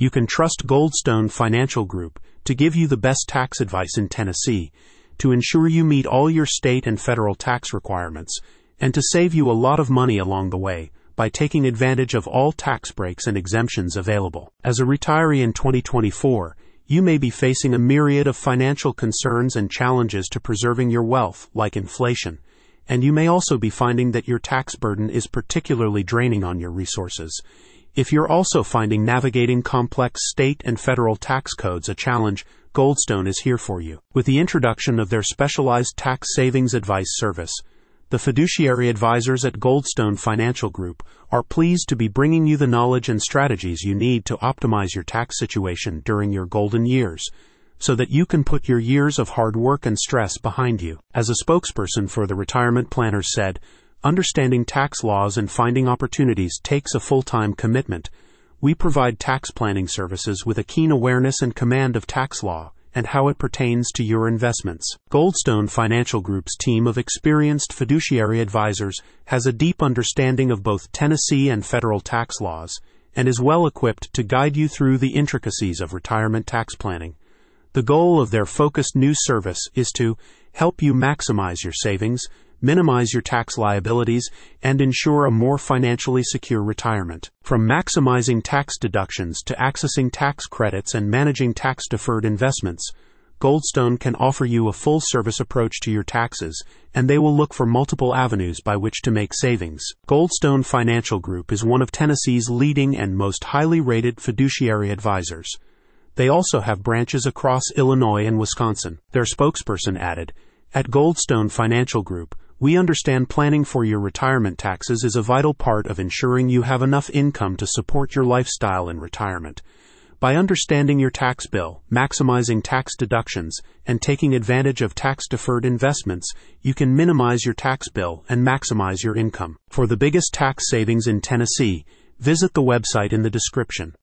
You can trust Goldstone Financial Group to give you the best tax advice in Tennessee, to ensure you meet all your state and federal tax requirements, and to save you a lot of money along the way by taking advantage of all tax breaks and exemptions available. As a retiree in 2024, you may be facing a myriad of financial concerns and challenges to preserving your wealth, like inflation, and you may also be finding that your tax burden is particularly draining on your resources. If you're also finding navigating complex state and federal tax codes a challenge, Goldstone is here for you. With the introduction of their specialized tax savings advice service, the fiduciary advisors at Goldstone Financial Group are pleased to be bringing you the knowledge and strategies you need to optimize your tax situation during your golden years so that you can put your years of hard work and stress behind you. As a spokesperson for the retirement planners said, understanding tax laws and finding opportunities takes a full-time commitment. We provide tax planning services with a keen awareness and command of tax law and how it pertains to your investments. Goldstone Financial Group's team of experienced fiduciary advisors has a deep understanding of both Tennessee and federal tax laws and is well equipped to guide you through the intricacies of retirement tax planning. The goal of their focused new service is to help you maximize your savings, minimize your tax liabilities, and ensure a more financially secure retirement. From maximizing tax deductions to accessing tax credits and managing tax deferred investments, Goldstone can offer you a full service approach to your taxes, and they will look for multiple avenues by which to make savings. Goldstone Financial Group is one of Tennessee's leading and most highly rated fiduciary advisors. They also have branches across Illinois and Wisconsin. Their spokesperson added, At Goldstone Financial Group, we understand planning for your retirement taxes is a vital part of ensuring you have enough income to support your lifestyle in retirement. By understanding your tax bill, maximizing tax deductions, and taking advantage of tax deferred investments, you can minimize your tax bill and maximize your income. For the biggest tax savings in Tennessee, visit the website in the description.